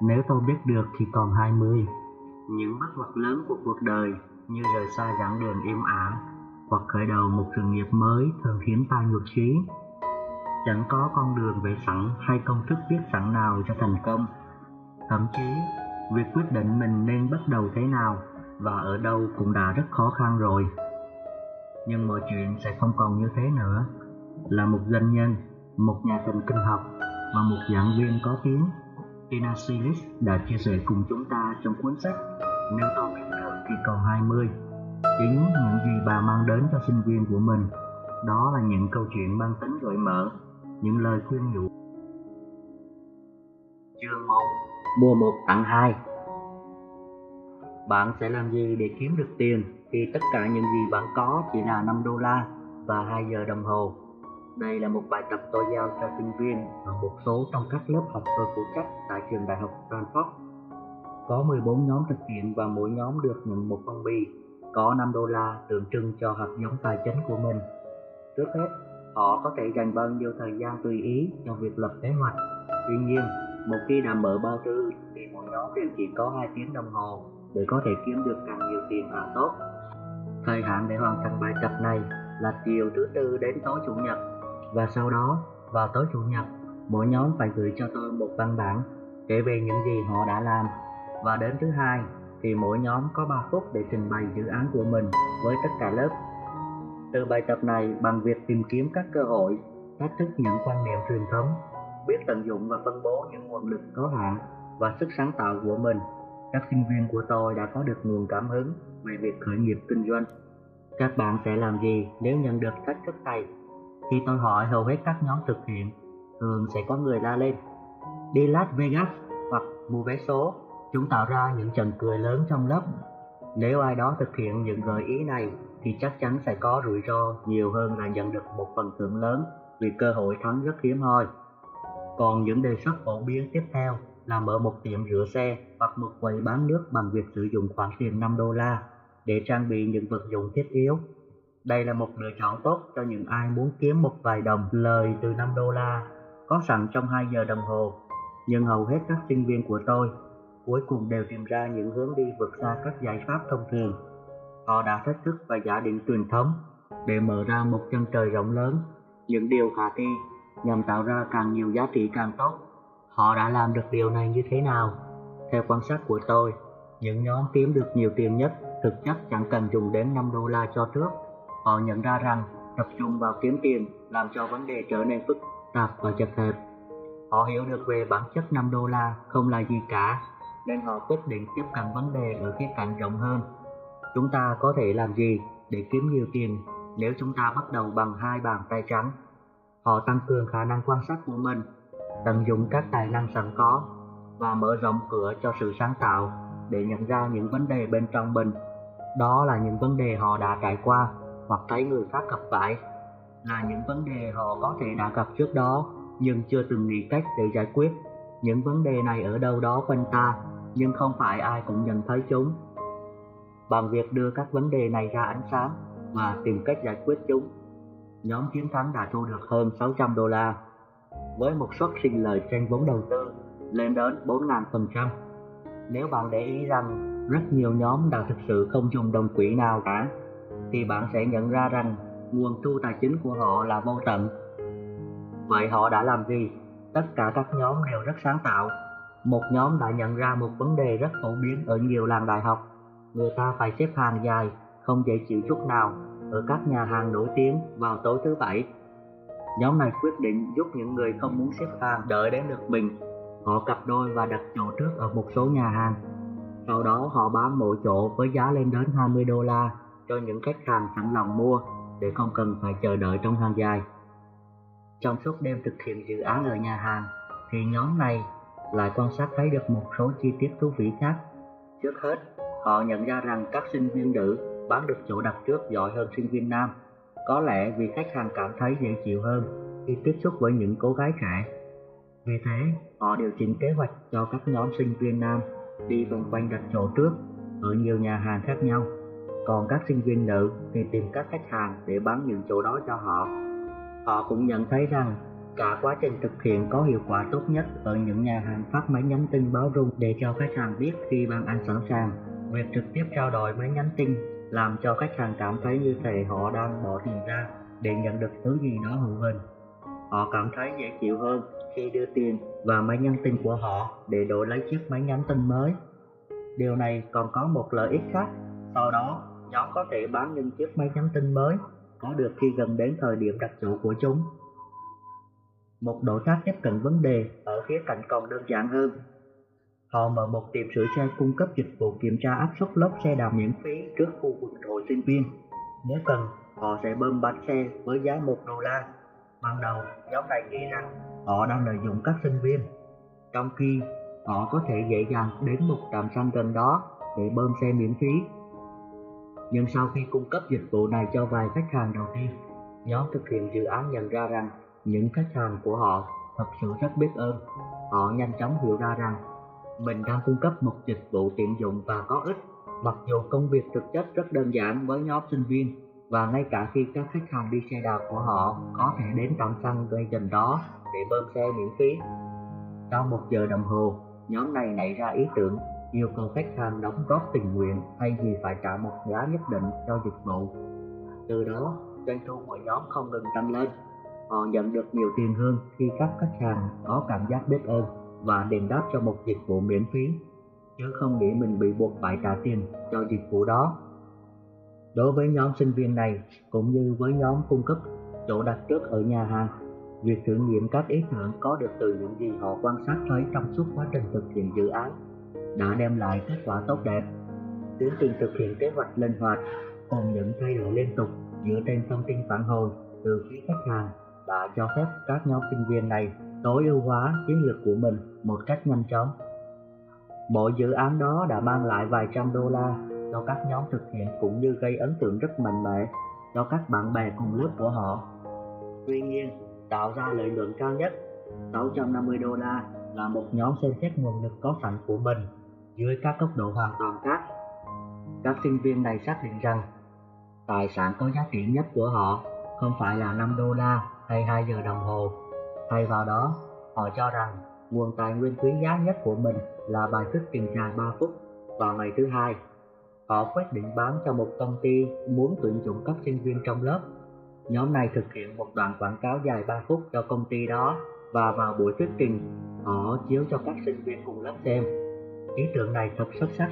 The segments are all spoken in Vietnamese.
Nếu tôi biết được thì còn 20, những bước ngoặt lớn của cuộc đời như rời xa giảng đường im ả hoặc khởi đầu một sự nghiệp mới thường khiến ta nhụt chí. Chẳng có con đường vẽ sẵn hay công thức viết sẵn nào cho thành công. Thậm chí, việc quyết định mình nên bắt đầu thế nào và ở đâu cũng đã rất khó khăn rồi. Nhưng mọi chuyện sẽ không còn như thế nữa. Là một doanh nhân, một nhà thần kinh học và một giảng viên có tiếng, Tina Silis đã chia sẻ cùng chúng ta trong cuốn sách Nếu tôi biết được khi còn 20. Chính những gì bà mang đến cho sinh viên của mình, đó là những câu chuyện mang tính gợi mở, những lời khuyên nhủ. Chương 1 Mua một tặng hai Bạn sẽ làm gì để kiếm được tiền khi tất cả những gì bạn có chỉ là 5 đô la và 2 giờ đồng hồ? Đây là một bài tập tôi giao cho sinh viên ở một số trong các lớp học tôi phụ trách tại trường đại học Stanford. Có 14 nhóm thực hiện và mỗi nhóm được nhận một phong bì có 5 đô la tượng trưng cho hạt giống tài chính của mình. Trước hết, họ có thể dành bao nhiêu thời gian tùy ý cho việc lập kế hoạch. Tuy nhiên, một khi đã mở bao thư thì mỗi nhóm đều chỉ có 2 tiếng đồng hồ để có thể kiếm được càng nhiều tiền càng tốt. Thời hạn để hoàn thành bài tập này là chiều thứ tư đến tối chủ nhật và sau đó vào tối chủ nhật mỗi nhóm phải gửi cho tôi một văn bản kể về những gì họ đã làm và đến thứ hai thì mỗi nhóm có 3 phút để trình bày dự án của mình với tất cả lớp. Từ bài tập này bằng việc tìm kiếm các cơ hội, thách thức những quan niệm truyền thống, biết tận dụng và phân bố những nguồn lực có hạn và sức sáng tạo của mình, các sinh viên của tôi đã có được nguồn cảm hứng về việc khởi nghiệp kinh doanh. Các bạn sẽ làm gì nếu nhận được thách thức này? Khi tôi hỏi hầu hết các nhóm thực hiện, thường sẽ có người la lên đi Las Vegas hoặc mua vé số Chúng tạo ra những trận cười lớn trong lớp. Nếu ai đó thực hiện những gợi ý này thì chắc chắn sẽ có rủi ro nhiều hơn là nhận được một phần thưởng lớn vì cơ hội thắng rất hiếm hoi. Còn những đề xuất phổ biến tiếp theo là mở một tiệm rửa xe hoặc một quầy bán nước bằng việc sử dụng khoản tiền 5 đô la để trang bị những vật dụng thiết yếu. Đây là một lựa chọn tốt cho những ai muốn kiếm một vài đồng lời từ 5 đô la có sẵn trong 2 giờ đồng hồ. Nhưng hầu hết các sinh viên của tôi cuối cùng đều tìm ra những hướng đi vượt xa các giải pháp thông thường. Họ đã thách thức và giả định truyền thống để mở ra một chân trời rộng lớn, những điều khả thi nhằm tạo ra càng nhiều giá trị càng tốt. Họ đã làm được điều này như thế nào? Theo quan sát của tôi, những nhóm kiếm được nhiều tiền nhất thực chất chẳng cần dùng đến 5 đô la cho trước. Họ nhận ra rằng tập trung vào kiếm tiền làm cho vấn đề trở nên phức tạp và chật hẹp. Họ hiểu được về bản chất 5 đô la không là gì cả nên họ quyết định tiếp cận vấn đề ở khía cạnh rộng hơn. Chúng ta có thể làm gì để kiếm nhiều tiền nếu chúng ta bắt đầu bằng hai bàn tay trắng? Họ tăng cường khả năng quan sát của mình, tận dụng các tài năng sẵn có và mở rộng cửa cho sự sáng tạo để nhận ra những vấn đề bên trong mình. Đó là những vấn đề họ đã trải qua hoặc thấy người khác gặp phải, là những vấn đề họ có thể đã gặp trước đó nhưng chưa từng nghĩ cách để giải quyết. Những vấn đề này ở đâu đó quanh ta nhưng không phải ai cũng nhận thấy chúng. Bằng việc đưa các vấn đề này ra ánh sáng và tìm cách giải quyết chúng, nhóm chiến thắng đã thu được hơn 600 đô la với một suất sinh lời trên vốn đầu tư lên đến 4.000%. Nếu bạn để ý rằng rất nhiều nhóm đã thực sự không dùng đồng quỹ nào cả, thì bạn sẽ nhận ra rằng nguồn thu tài chính của họ là vô tận. Vậy họ đã làm gì? Tất cả các nhóm đều rất sáng tạo một nhóm đã nhận ra một vấn đề rất phổ biến ở nhiều làng đại học. Người ta phải xếp hàng dài, không dễ chịu chút nào, ở các nhà hàng nổi tiếng vào tối thứ bảy. Nhóm này quyết định giúp những người không muốn xếp hàng đợi đến được mình. Họ cặp đôi và đặt chỗ trước ở một số nhà hàng. Sau đó họ bán mỗi chỗ với giá lên đến 20 đô la cho những khách hàng sẵn lòng mua để không cần phải chờ đợi trong hàng dài. Trong suốt đêm thực hiện dự án ở nhà hàng, thì nhóm này lại quan sát thấy được một số chi tiết thú vị khác. Trước hết, họ nhận ra rằng các sinh viên nữ bán được chỗ đặt trước giỏi hơn sinh viên nam. Có lẽ vì khách hàng cảm thấy dễ chịu hơn khi tiếp xúc với những cô gái trẻ. Vì thế, họ điều chỉnh kế hoạch cho các nhóm sinh viên nam đi vòng quanh đặt chỗ trước ở nhiều nhà hàng khác nhau. Còn các sinh viên nữ thì tìm các khách hàng để bán những chỗ đó cho họ. Họ cũng nhận thấy rằng Cả quá trình thực hiện có hiệu quả tốt nhất ở những nhà hàng phát máy nhắn tin báo rung để cho khách hàng biết khi bàn ăn sẵn sàng. Việc trực tiếp trao đổi máy nhắn tin làm cho khách hàng cảm thấy như thể họ đang bỏ tiền ra để nhận được thứ gì đó hữu hình. Họ cảm thấy dễ chịu hơn khi đưa tiền và máy nhắn tin của họ để đổi lấy chiếc máy nhắn tin mới. Điều này còn có một lợi ích khác, sau đó nhóm có thể bán những chiếc máy nhắn tin mới có được khi gần đến thời điểm đặt chủ của chúng. Một độ khác tiếp cận vấn đề ở khía cạnh còn đơn giản hơn. Họ mở một tiệm sửa xe cung cấp dịch vụ kiểm tra áp suất lốp xe đạp miễn phí trước khu vực hội sinh viên. Nếu cần, họ sẽ bơm bánh xe với giá 1 đô la. Ban đầu, nhóm này nghĩ rằng họ đang lợi dụng các sinh viên, trong khi họ có thể dễ dàng đến một trạm xăng gần đó để bơm xe miễn phí. Nhưng sau khi cung cấp dịch vụ này cho vài khách hàng đầu tiên, nhóm thực hiện dự án nhận ra rằng những khách hàng của họ thật sự rất biết ơn. Họ nhanh chóng hiểu ra rằng mình đang cung cấp một dịch vụ tiện dụng và có ích, mặc dù công việc thực chất rất đơn giản với nhóm sinh viên và ngay cả khi các khách hàng đi xe đạp của họ có thể đến trạm xăng ngay gần đó để bơm xe miễn phí. Sau một giờ đồng hồ, nhóm này nảy ra ý tưởng yêu cầu khách hàng đóng góp tình nguyện thay vì phải trả một giá nhất định cho dịch vụ. Từ đó, doanh thu của nhóm không ngừng tăng lên. Họ nhận được nhiều tiền hơn khi các khách hàng có cảm giác biết ơn và đền đáp cho một dịch vụ miễn phí, chứ không nghĩ mình bị buộc phải trả tiền cho dịch vụ đó. Đối với nhóm sinh viên này, cũng như với nhóm cung cấp chỗ đặt trước ở nhà hàng, việc thử nghiệm các ý tưởng có được từ những gì họ quan sát thấy trong suốt quá trình thực hiện dự án đã đem lại kết quả tốt đẹp. Tiến trình thực hiện kế hoạch linh hoạt cùng những thay đổi liên tục dựa trên thông tin phản hồi từ phía khách hàng đã cho phép các nhóm sinh viên này tối ưu hóa chiến lược của mình một cách nhanh chóng. Mỗi dự án đó đã mang lại vài trăm đô la cho các nhóm thực hiện cũng như gây ấn tượng rất mạnh mẽ cho các bạn bè cùng lớp của họ. Tuy nhiên, tạo ra lợi nhuận cao nhất 650 đô la là một nhóm xem xét nguồn lực có sẵn của mình dưới các cấp độ hoàn toàn khác. Các sinh viên này xác định rằng tài sản có giá trị nhất của họ không phải là 5 đô la hay 2 giờ đồng hồ. Thay vào đó, họ cho rằng nguồn tài nguyên quý giá nhất của mình là bài thuyết trình dài 3 phút vào ngày thứ hai. Họ quyết định bán cho một công ty muốn tuyển dụng các sinh viên trong lớp. Nhóm này thực hiện một đoạn quảng cáo dài 3 phút cho công ty đó và vào buổi thuyết trình, họ chiếu cho các sinh viên cùng lớp xem. Ý tưởng này thật xuất sắc.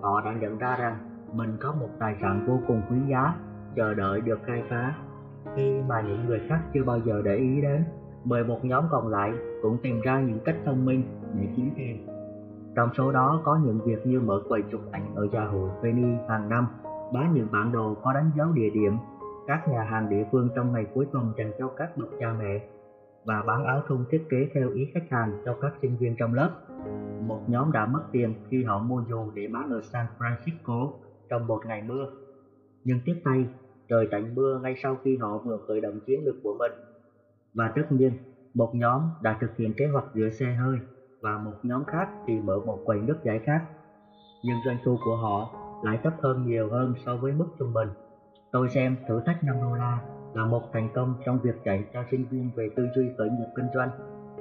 Họ đã nhận ra rằng mình có một tài sản vô cùng quý giá chờ đợi được khai phá khi mà những người khác chưa bao giờ để ý đến. 11 nhóm còn lại cũng tìm ra những cách thông minh để kiếm tiền. Trong số đó có những việc như mở quầy chụp ảnh ở gia hội Penny hàng năm, bán những bản đồ có đánh dấu địa điểm, các nhà hàng địa phương trong ngày cuối tuần dành cho các bậc cha mẹ và bán áo thun thiết kế theo ý khách hàng cho các sinh viên trong lớp. Một nhóm đã mất tiền khi họ mua dù để bán ở San Francisco trong một ngày mưa. Nhưng tiếp tay, trời tạnh mưa ngay sau khi họ vừa khởi động chiến lược của mình. Và tất nhiên, một nhóm đã thực hiện kế hoạch rửa xe hơi và một nhóm khác thì mở một quầy nước giải khát. Nhưng doanh thu của họ lại thấp hơn nhiều hơn so với mức trung bình. Tôi xem thử thách 5 đô la là một thành công trong việc dạy cho sinh viên về tư duy khởi nghiệp kinh doanh.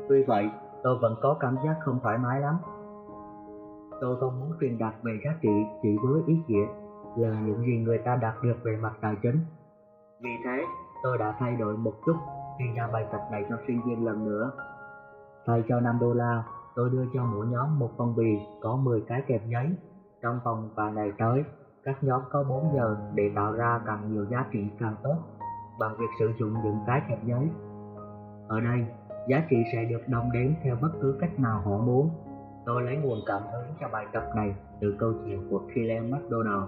Tuy vậy, tôi vẫn có cảm giác không thoải mái lắm. Tôi không muốn truyền đạt về giá trị chỉ với ý nghĩa là những gì người ta đạt được về mặt tài chính. Vì thế, tôi đã thay đổi một chút khi giao bài tập này cho sinh viên lần nữa. Thay cho 5 đô la, tôi đưa cho mỗi nhóm một phong bì có 10 cái kẹp giấy. Trong vòng vài ngày tới, các nhóm có 4 giờ để tạo ra càng nhiều giá trị càng tốt bằng việc sử dụng những cái kẹp giấy. Ở đây, giá trị sẽ được đồng đếm theo bất cứ cách nào họ muốn. Tôi lấy nguồn cảm hứng cho bài tập này từ câu chuyện của Killian McDonald,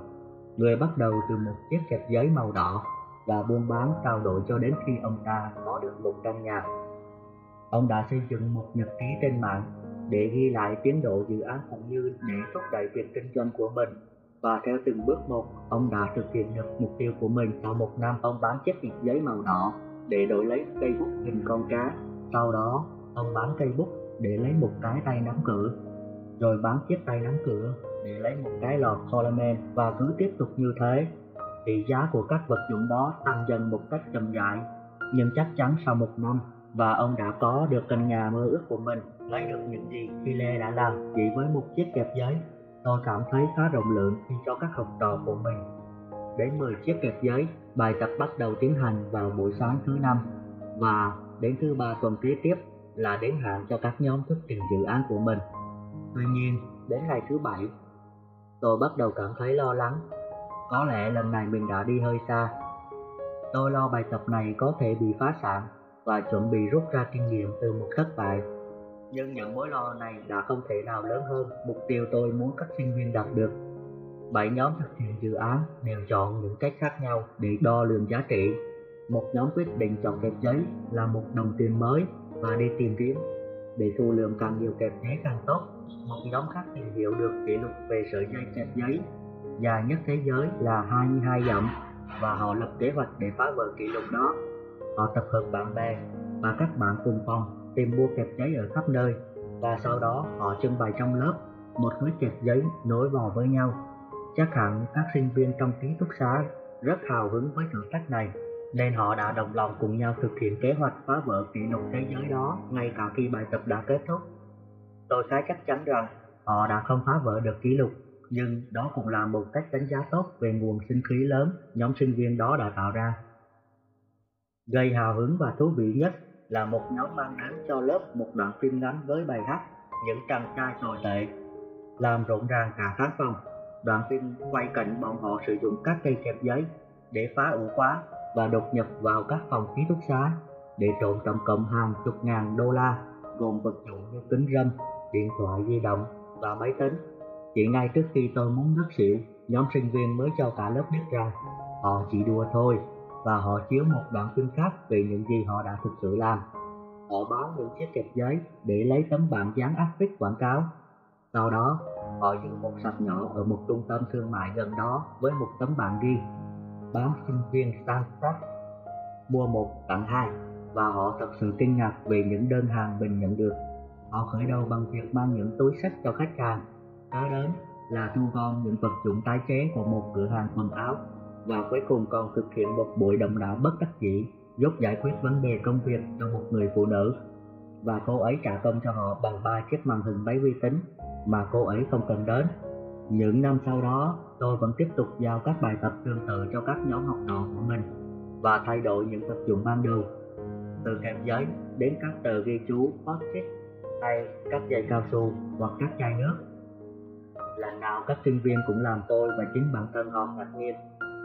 người bắt đầu từ một chiếc kẹp giấy màu đỏ và buôn bán trao đổi cho đến khi ông ta có được một căn nhà. Ông đã xây dựng một nhật ký trên mạng để ghi lại tiến độ dự án cũng như để thúc đẩy việc kinh doanh của mình và theo từng bước một, ông đã thực hiện được mục tiêu của mình. Sau một năm, ông bán chiếc kẹp giấy màu đỏ để đổi lấy cây bút hình con cá. Sau đó, ông bán cây bút để lấy một cái tay nắm cửa, rồi bán chiếc tay nắm cửa để lấy một cái lò Coleman và cứ tiếp tục như thế. Thì giá của các vật dụng đó tăng dần một cách chậm rãi, nhưng chắc chắn sau một năm, và ông đã có được căn nhà mơ ước của mình lấy được những gì khi Lê đã làm chỉ với một chiếc kẹp giấy. Tôi cảm thấy khá rộng lượng khi cho các học trò của mình đến 10 chiếc kẹp giấy. Bài tập bắt đầu tiến hành vào buổi sáng thứ năm và đến thứ ba tuần kế tiếp là đến hạn cho các nhóm thuyết trình dự án của mình tuy nhiên, đến ngày thứ bảy, tôi bắt đầu cảm thấy lo lắng. Có lẽ lần này mình đã đi hơi xa. Tôi lo bài tập này có thể bị phá sản và chuẩn bị rút ra kinh nghiệm từ một thất bại. Nhưng những mối lo này đã không thể nào lớn hơn mục tiêu tôi muốn các sinh viên đạt được. Bảy nhóm thực hiện dự án đều chọn những cách khác nhau để đo lường giá trị. Một nhóm quyết định chọn kẹp giấy là một đồng tiền mới và đi tìm kiếm. Để thu lượng càng nhiều kẹp giấy càng tốt một nhóm khác tìm hiểu được kỷ lục về sợi dây kẹp giấy dài nhất thế giới là 22 dặm và họ lập kế hoạch để phá vỡ kỷ lục đó. Họ tập hợp bạn bè và các bạn cùng phòng tìm mua kẹp giấy ở khắp nơi và sau đó họ trưng bày trong lớp một khối kẹp giấy nối vào với nhau. Chắc hẳn các sinh viên trong ký túc xá rất hào hứng với thử thách này, nên họ đã đồng lòng cùng nhau thực hiện kế hoạch phá vỡ kỷ lục thế giới đó ngay cả khi bài tập đã kết thúc tôi khá chắc chắn rằng họ đã không phá vỡ được kỷ lục nhưng đó cũng là một cách đánh giá tốt về nguồn sinh khí lớn nhóm sinh viên đó đã tạo ra. Gây hào hứng và thú vị nhất là một nhóm mang đến cho lớp một đoạn phim ngắn với bài hát những chàng trai tồi tệ. Làm rộn ràng cả khán phòng đoạn phim quay cảnh bọn họ sử dụng các cây kẹp giấy để phá ổ khóa và đột nhập vào các phòng ký túc xá để trộm tổng cộng hàng chục ngàn đô la gồm vật dụng như kính râm, điện thoại di động và máy tính. Chỉ ngay trước khi tôi muốn ngất xỉu, nhóm sinh viên mới cho cả lớp biết rằng họ chỉ đùa thôi và họ chiếu một đoạn phim khác về những gì họ đã thực sự làm. Họ bán những chiếc kẹp giấy để lấy tấm bảng dán áp phích quảng cáo. Sau đó, họ dựng một sạp nhỏ ở một trung tâm thương mại gần đó với một tấm bảng ghi bán sinh viên Stanford mua một tặng hai và họ thật sự kinh ngạc về những đơn hàng mình nhận được. Họ khởi đầu bằng việc mang những túi sách cho khách hàng, kế đến là thu gom những vật dụng tái chế của một cửa hàng quần áo và cuối cùng còn thực hiện một buổi động não bất đắc dĩ giúp giải quyết vấn đề công việc cho một người phụ nữ và cô ấy trả công cho họ bằng ba chiếc màn hình máy vi tính mà cô ấy không cần đến. Những năm sau đó, tôi vẫn tiếp tục giao các bài tập tương tự cho các nhóm học trò của mình và thay đổi những vật dụng ban đầu từ kẹp giấy đến các tờ ghi chú post-it hay các dây cao su hoặc các chai nước. Lần nào các sinh viên cũng làm tôi và chính bản thân họ ngạc nhiên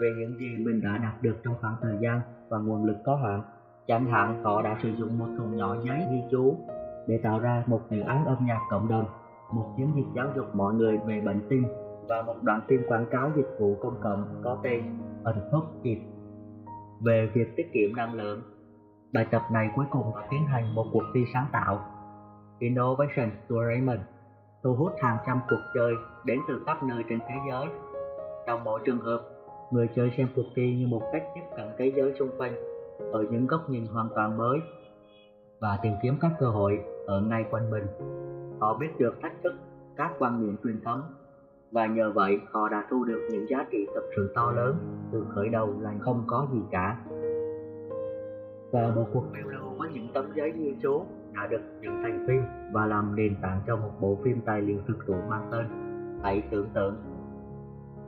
về những gì mình đã đạt được trong khoảng thời gian và nguồn lực có hạn. Chẳng hạn, họ đã sử dụng một thùng nhỏ giấy ghi chú để tạo ra một dự án âm nhạc cộng đồng, một chiến dịch giáo dục mọi người về bệnh tim và một đoạn phim quảng cáo dịch vụ công cộng có tên Unhooked về việc tiết kiệm năng lượng. Bài tập này cuối cùng đã tiến hành một cuộc thi sáng tạo. Innovation Tournament thu hút hàng trăm cuộc chơi đến từ khắp nơi trên thế giới. Trong mỗi trường hợp, người chơi xem cuộc thi như một cách tiếp cận thế giới xung quanh ở những góc nhìn hoàn toàn mới và tìm kiếm các cơ hội ở ngay quanh mình. Họ biết được thách thức các quan niệm truyền thống và nhờ vậy họ đã thu được những giá trị thật sự to lớn từ khởi đầu là không có gì cả và một cuộc phiêu lưu với những tấm giấy ghi chú đã được dựng thành phim và làm nền tảng cho một bộ phim tài liệu thực thụ mang tên hãy tưởng tượng.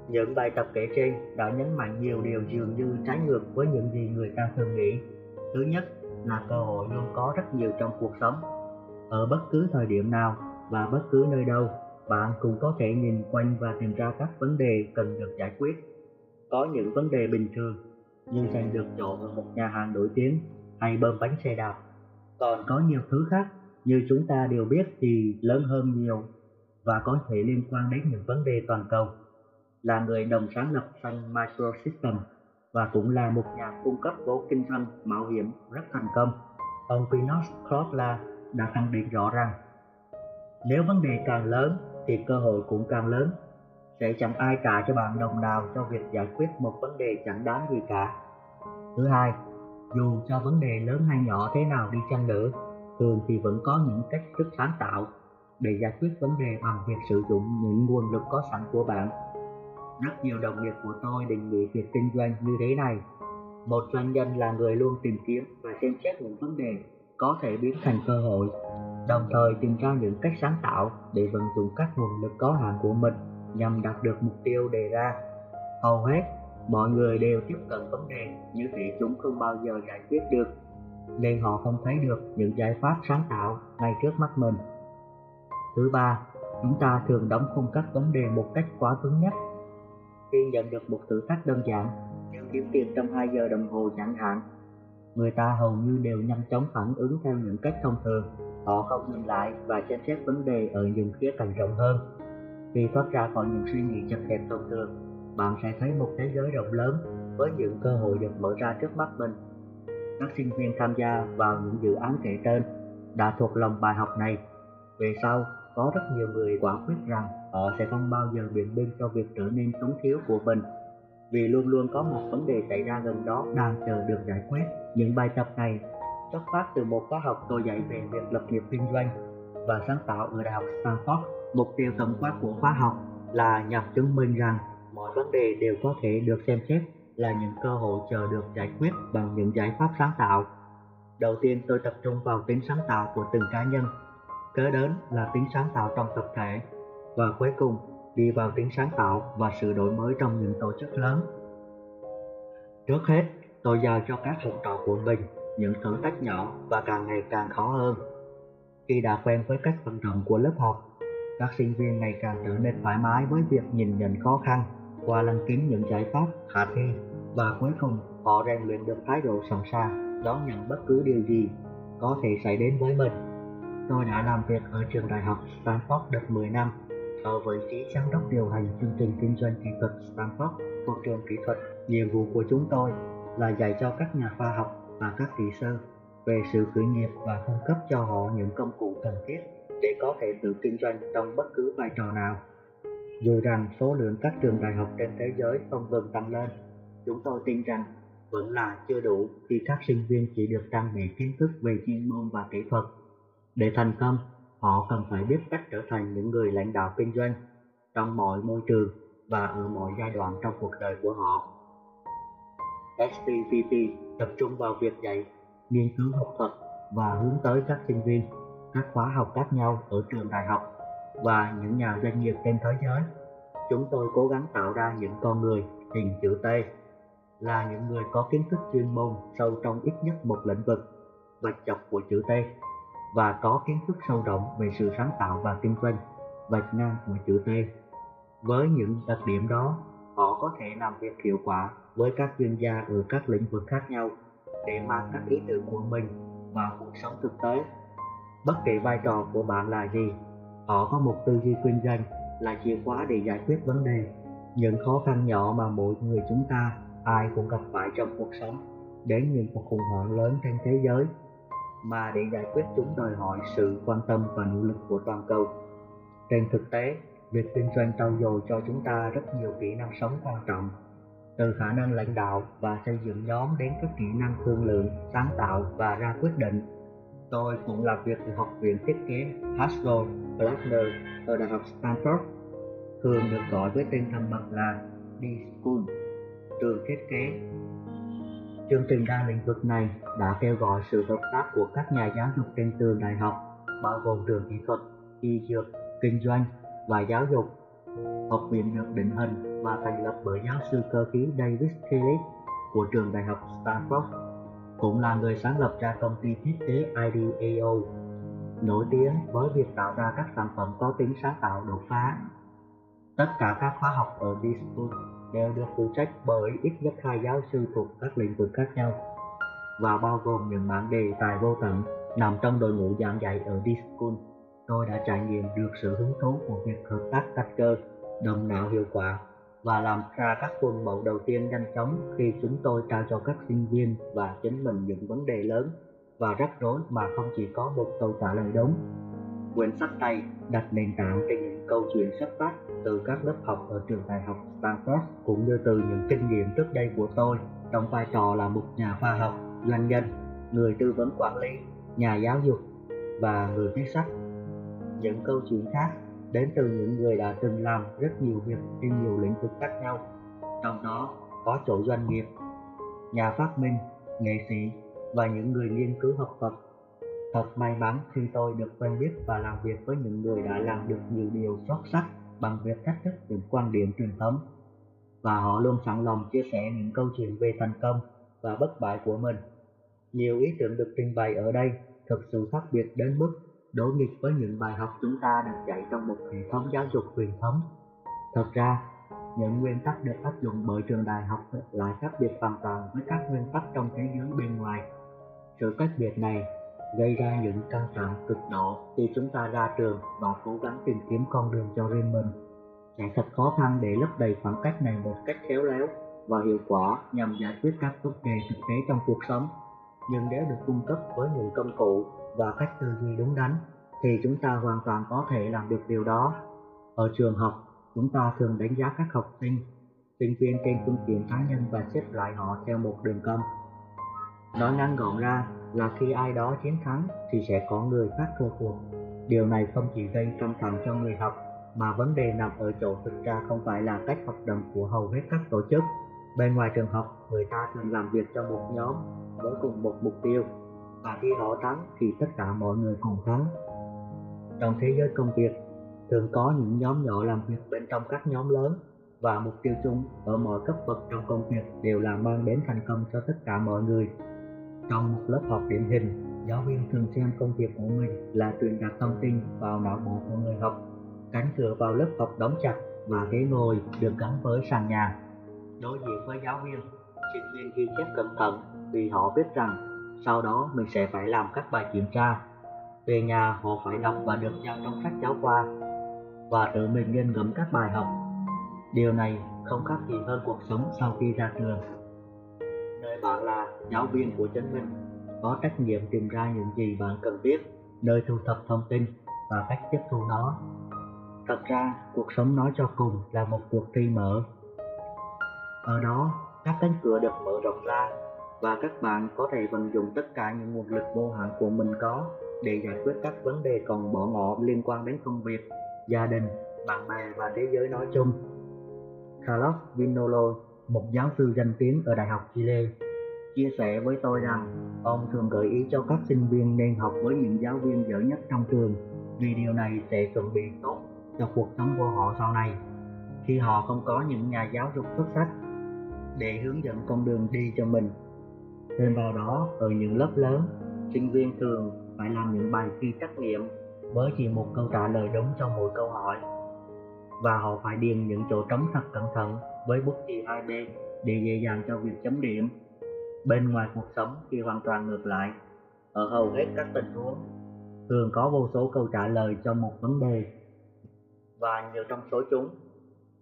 Những bài tập kể trên đã nhấn mạnh nhiều điều dường như trái ngược với những gì người ta thường nghĩ. Thứ nhất, là cơ hội luôn có rất nhiều trong cuộc sống. Ở bất cứ thời điểm nào và bất cứ nơi đâu, bạn cũng có thể nhìn quanh và tìm ra các vấn đề cần được giải quyết. Có những vấn đề bình thường như giành được chỗ ở một nhà hàng nổi tiếng hay bơm bánh xe đạp còn có nhiều thứ khác như chúng ta đều biết thì lớn hơn nhiều và có thể liên quan đến những vấn đề toàn cầu là người đồng sáng lập Sun Microsystem và cũng là một nhà cung cấp vốn kinh doanh mạo hiểm rất thành công ông Pinos Krotla đã khẳng định rõ rằng nếu vấn đề càng lớn thì cơ hội cũng càng lớn. Sẽ chẳng ai trả cho bạn đồng nào cho việc giải quyết một vấn đề chẳng đáng gì cả. Thứ hai, dù cho vấn đề lớn hay nhỏ thế nào đi chăng nữa, thường thì vẫn có những cách thức sáng tạo để giải quyết vấn đề bằng việc sử dụng những nguồn lực có sẵn của bạn. Rất nhiều đồng nghiệp của tôi định nghĩa việc kinh doanh như thế này. Một doanh nhân là người luôn tìm kiếm và xem xét những vấn đề có thể biến thành cơ hội, đồng thời tìm ra những cách sáng tạo để vận dụng các nguồn lực có hạn của mình nhằm đạt được mục tiêu đề ra. Hầu hết, mọi người đều tiếp cận vấn đề như thể chúng không bao giờ giải quyết được, nên họ không thấy được những giải pháp sáng tạo ngay trước mắt mình. Thứ ba, chúng ta thường đóng khung các vấn đề một cách quá cứng nhắc. Khi nhận được một thử thách đơn giản như kiếm tiền trong 2 giờ đồng hồ chẳng hạn, người ta hầu như đều nhanh chóng phản ứng theo những cách thông thường. Họ không dừng lại và xem xét vấn đề ở những khía cạnh rộng hơn. Khi thoát ra khỏi những suy nghĩ chật hẹp thông thường, bạn sẽ thấy một thế giới rộng lớn với những cơ hội được mở ra trước mắt mình. Các sinh viên tham gia vào những dự án kể trên đã thuộc lòng bài học này. Về sau, có rất nhiều người quả quyết rằng họ sẽ không bao giờ biện minh cho việc trở nên túng thiếu của mình vì luôn luôn có một vấn đề xảy ra gần đó đang chờ được giải quyết. Những bài tập này xuất phát từ một khóa học tôi dạy về việc lập nghiệp kinh doanh và sáng tạo ở Đại học Stanford. Mục tiêu tổng quát của khóa học là nhằm chứng minh rằng mọi vấn đề đều có thể được xem xét là những cơ hội chờ được giải quyết bằng những giải pháp sáng tạo. Đầu tiên tôi tập trung vào tính sáng tạo của từng cá nhân, kế đến là tính sáng tạo trong tập thể và cuối cùng đi vào tính sáng tạo và sự đổi mới trong những tổ chức lớn. Trước hết, tôi giao cho các học trò của mình những thử thách nhỏ và càng ngày càng khó hơn. Khi đã quen với cách vận động của lớp học, các sinh viên ngày càng trở nên thoải mái với việc nhìn nhận khó khăn qua lăng kính những giải pháp khả thi và cuối cùng, họ rèn luyện được thái độ sẵn sàng, đón nhận bất cứ điều gì có thể xảy đến với mình. Tôi đã làm việc ở trường đại học Stanford được 10 năm, ở vị trí giám đốc điều hành chương trình kinh doanh kỹ thuật Stanford, thuộc trường kỹ thuật. Nhiệm vụ của chúng tôi là dạy cho các nhà khoa học và các kỹ sư về sự khởi nghiệp và cung cấp cho họ những công cụ cần thiết để có thể tự kinh doanh trong bất cứ vai trò nào. Dù rằng số lượng các trường đại học trên thế giới không ngừng tăng lên, chúng tôi tin rằng vẫn là chưa đủ khi các sinh viên chỉ được trang bị kiến thức về chuyên môn và kỹ thuật. Để thành công, họ cần phải biết cách trở thành những người lãnh đạo kinh doanh trong mọi môi trường và ở mọi giai đoạn trong cuộc đời của họ. STVP tập trung vào việc dạy, nghiên cứu học thuật và hướng tới các sinh viên các khóa học khác nhau ở trường đại học và những nhà doanh nghiệp trên thế giới. Chúng tôi cố gắng tạo ra những con người hình chữ T là những người có kiến thức chuyên môn sâu trong ít nhất một lĩnh vực và chọc của chữ T và có kiến thức sâu rộng về sự sáng tạo và kinh doanh vạch ngang của chữ T. Với những đặc điểm đó, họ có thể làm việc hiệu quả với các chuyên gia ở các lĩnh vực khác nhau để mang các ý tưởng của mình vào cuộc sống thực tế. Bất kỳ vai trò của bạn là gì, họ có một tư duy kinh doanh là chìa khóa để giải quyết vấn đề. Những khó khăn nhỏ mà mỗi người chúng ta ai cũng gặp phải trong cuộc sống đến những cuộc khủng hoảng lớn trên thế giới mà để giải quyết chúng đòi hỏi sự quan tâm và nỗ lực của toàn cầu. Trên thực tế, việc kinh doanh trau dồi cho chúng ta rất nhiều kỹ năng sống quan trọng, từ khả năng lãnh đạo và xây dựng nhóm đến các kỹ năng thương lượng, sáng tạo và ra quyết định. Tôi cũng làm việc ở Học viện Thiết kế Haskell Blackner ở Đại học Stanford, thường được gọi với tên thân mật là D-School, trường thiết kế Chương trình đa lĩnh vực này đã kêu gọi sự hợp tác của các nhà giáo dục trên trường đại học, bao gồm trường kỹ thuật, y dược, kinh doanh và giáo dục. Học viện được định hình và thành lập bởi giáo sư cơ khí David Kelly của trường đại học Stanford, cũng là người sáng lập ra công ty thiết kế IDAO nổi tiếng với việc tạo ra các sản phẩm có tính sáng tạo đột phá. Tất cả các khóa học ở Discord đều được phụ trách bởi ít nhất hai giáo sư thuộc các lĩnh vực khác nhau và bao gồm những mảng đề tài vô tận nằm trong đội ngũ giảng dạy ở Discord. Tôi đã trải nghiệm được sự hứng thú của việc hợp tác tách cơ, đồng não hiệu quả và làm ra các khuôn mẫu đầu tiên nhanh chóng khi chúng tôi trao cho các sinh viên và chính mình những vấn đề lớn và rắc rối mà không chỉ có một câu trả lời đúng. Quyển sách này đặt nền tảng trên những câu chuyện xuất phát từ các lớp học ở trường đại học Stanford cũng như từ những kinh nghiệm trước đây của tôi trong vai trò là một nhà khoa học, doanh nhân, người tư vấn quản lý, nhà giáo dục và người viết sách. Những câu chuyện khác đến từ những người đã từng làm rất nhiều việc trên nhiều lĩnh vực khác nhau, trong đó có chủ doanh nghiệp, nhà phát minh, nghệ sĩ và những người nghiên cứu học thuật. Thật may mắn khi tôi được quen biết và làm việc với những người đã làm được nhiều điều xuất sắc bằng việc thách thức những quan điểm truyền thống. Và họ luôn sẵn lòng chia sẻ những câu chuyện về thành công và bất bại của mình. Nhiều ý tưởng được trình bày ở đây thực sự khác biệt đến mức đối nghịch với những bài học chúng ta được dạy trong một hệ thống giáo dục truyền thống. Thật ra, những nguyên tắc được áp dụng bởi trường đại học lại khác biệt hoàn toàn với các nguyên tắc trong thế giới bên ngoài. Sự cách biệt này gây ra những căng thẳng cực độ khi chúng ta ra trường và cố gắng tìm kiếm con đường cho riêng mình. Sẽ thật khó khăn để lấp đầy khoảng cách này một cách khéo léo và hiệu quả nhằm giải quyết các vấn đề thực tế trong cuộc sống. Nhưng nếu được cung cấp với những công cụ và cách tư duy đúng đắn, thì chúng ta hoàn toàn có thể làm được điều đó. Ở trường học, chúng ta thường đánh giá các học sinh, sinh viên trên phương tiện cá nhân và xếp lại họ theo một đường cong. Nói ngắn gọn ra là khi ai đó chiến thắng thì sẽ có người khác thua cuộc. Điều này không chỉ gây căng thẳng cho người học mà vấn đề nằm ở chỗ thực ra không phải là cách hoạt động của hầu hết các tổ chức. Bên ngoài trường học, người ta thường làm việc cho một nhóm với cùng một mục tiêu và khi họ thắng thì tất cả mọi người cùng thắng. Trong thế giới công việc, thường có những nhóm nhỏ làm việc bên trong các nhóm lớn và mục tiêu chung ở mọi cấp bậc trong công việc đều là mang đến thành công cho tất cả mọi người. Trong một lớp học điển hình, giáo viên thường xem công việc của mình là truyền đạt thông tin vào não bộ của người học. Cánh cửa vào lớp học đóng chặt và ghế ngồi được gắn với sàn nhà. Đối diện với giáo viên, sinh viên ghi chép cẩn thận vì họ biết rằng sau đó mình sẽ phải làm các bài kiểm tra. Về nhà họ phải đọc và được giao trong sách giáo khoa và tự mình nghiên ngẫm các bài học. Điều này không khác gì hơn cuộc sống sau khi ra trường. Nơi bạn là giáo viên của chính mình, có trách nhiệm tìm ra những gì bạn cần biết, nơi thu thập thông tin và cách tiếp thu nó. Thật ra, cuộc sống nói cho cùng là một cuộc thi mở. Ở đó, các cánh cửa được mở rộng ra và các bạn có thể vận dụng tất cả những nguồn lực vô hạn của mình có để giải quyết các vấn đề còn bỏ ngỏ liên quan đến công việc, gia đình, bạn bè và thế giới nói chung. Carlos Vinolo, một giáo sư danh tiếng ở Đại học Chile, chia sẻ với tôi rằng ông thường gợi ý cho các sinh viên nên học với những giáo viên giỏi nhất trong trường vì điều này sẽ chuẩn bị tốt cho cuộc sống của họ sau này khi họ không có những nhà giáo dục xuất sắc để hướng dẫn con đường đi cho mình. Thêm vào đó, ở những lớp lớn, sinh viên thường phải làm những bài thi trắc nghiệm với chỉ một câu trả lời đúng cho mỗi câu hỏi và họ phải điền những chỗ trống thật cẩn thận với bút chì 2B để dễ dàng cho việc chấm điểm. Bên ngoài cuộc sống thì hoàn toàn ngược lại. Ở hầu hết các tình huống, thường có vô số câu trả lời cho một vấn đề và nhiều trong số chúng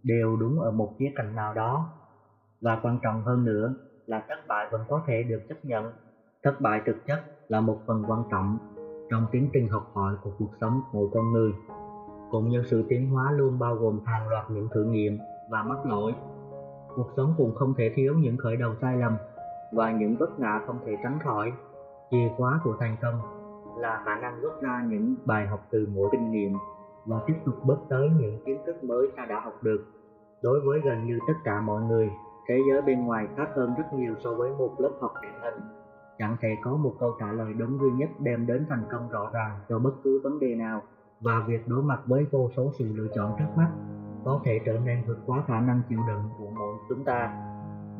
đều đúng ở một khía cạnh nào đó. Và quan trọng hơn nữa là thất bại vẫn có thể được chấp nhận. Thất bại thực chất là một phần quan trọng trong tiến trình học hỏi của cuộc sống của con người, cũng như sự tiến hóa luôn bao gồm hàng loạt những thử nghiệm và mắc lỗi. Cuộc sống cũng không thể thiếu những khởi đầu sai lầm và những vấp ngã không thể tránh khỏi. Chìa khóa của thành công là khả năng rút ra những bài học từ mỗi kinh nghiệm và tiếp tục bước tới những kiến thức mới ta đã học được. Đối với gần như tất cả mọi người thế giới bên ngoài khác hơn rất nhiều so với một lớp học điển hình chẳng thể có một câu trả lời đúng duy nhất đem đến thành công rõ ràng cho bất cứ vấn đề nào. Và việc đối mặt với vô số sự lựa chọn trước mắt có thể trở nên vượt quá khả năng chịu đựng của mỗi chúng ta.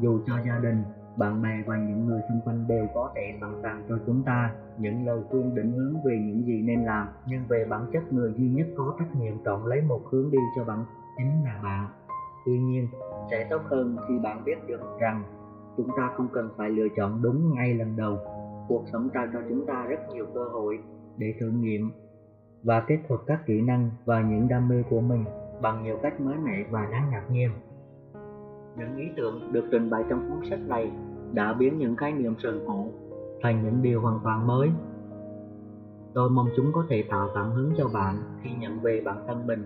Dù cho gia đình, bạn bè và những người xung quanh đều có thể sẵn sàng cho chúng ta những lời khuyên định hướng về những gì nên làm, nhưng về bản chất người duy nhất có trách nhiệm chọn lấy một hướng đi cho bạn chính là bạn tuy nhiên, sẽ tốt hơn khi bạn biết được rằng chúng ta không cần phải lựa chọn đúng ngay lần đầu. Cuộc sống trao cho chúng ta rất nhiều cơ hội để thử nghiệm và kết hợp các kỹ năng và những đam mê của mình bằng nhiều cách mới mẻ và đáng ngạc nhiên. Những ý tưởng được trình bày trong cuốn sách này đã biến những khái niệm sườn cũ thành những điều hoàn toàn mới. Tôi mong chúng có thể tạo cảm hứng cho bạn khi nhận về bản thân mình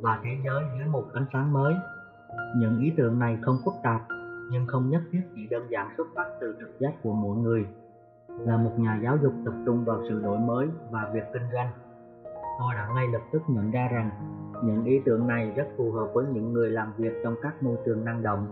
và thế giới dưới một ánh sáng mới những ý tưởng này không phức tạp, nhưng không nhất thiết chỉ đơn giản xuất phát từ trực giác của mỗi người. Là một nhà giáo dục tập trung vào sự đổi mới và việc kinh doanh. Tôi đã ngay lập tức nhận ra rằng, những ý tưởng này rất phù hợp với những người làm việc trong các môi trường năng động.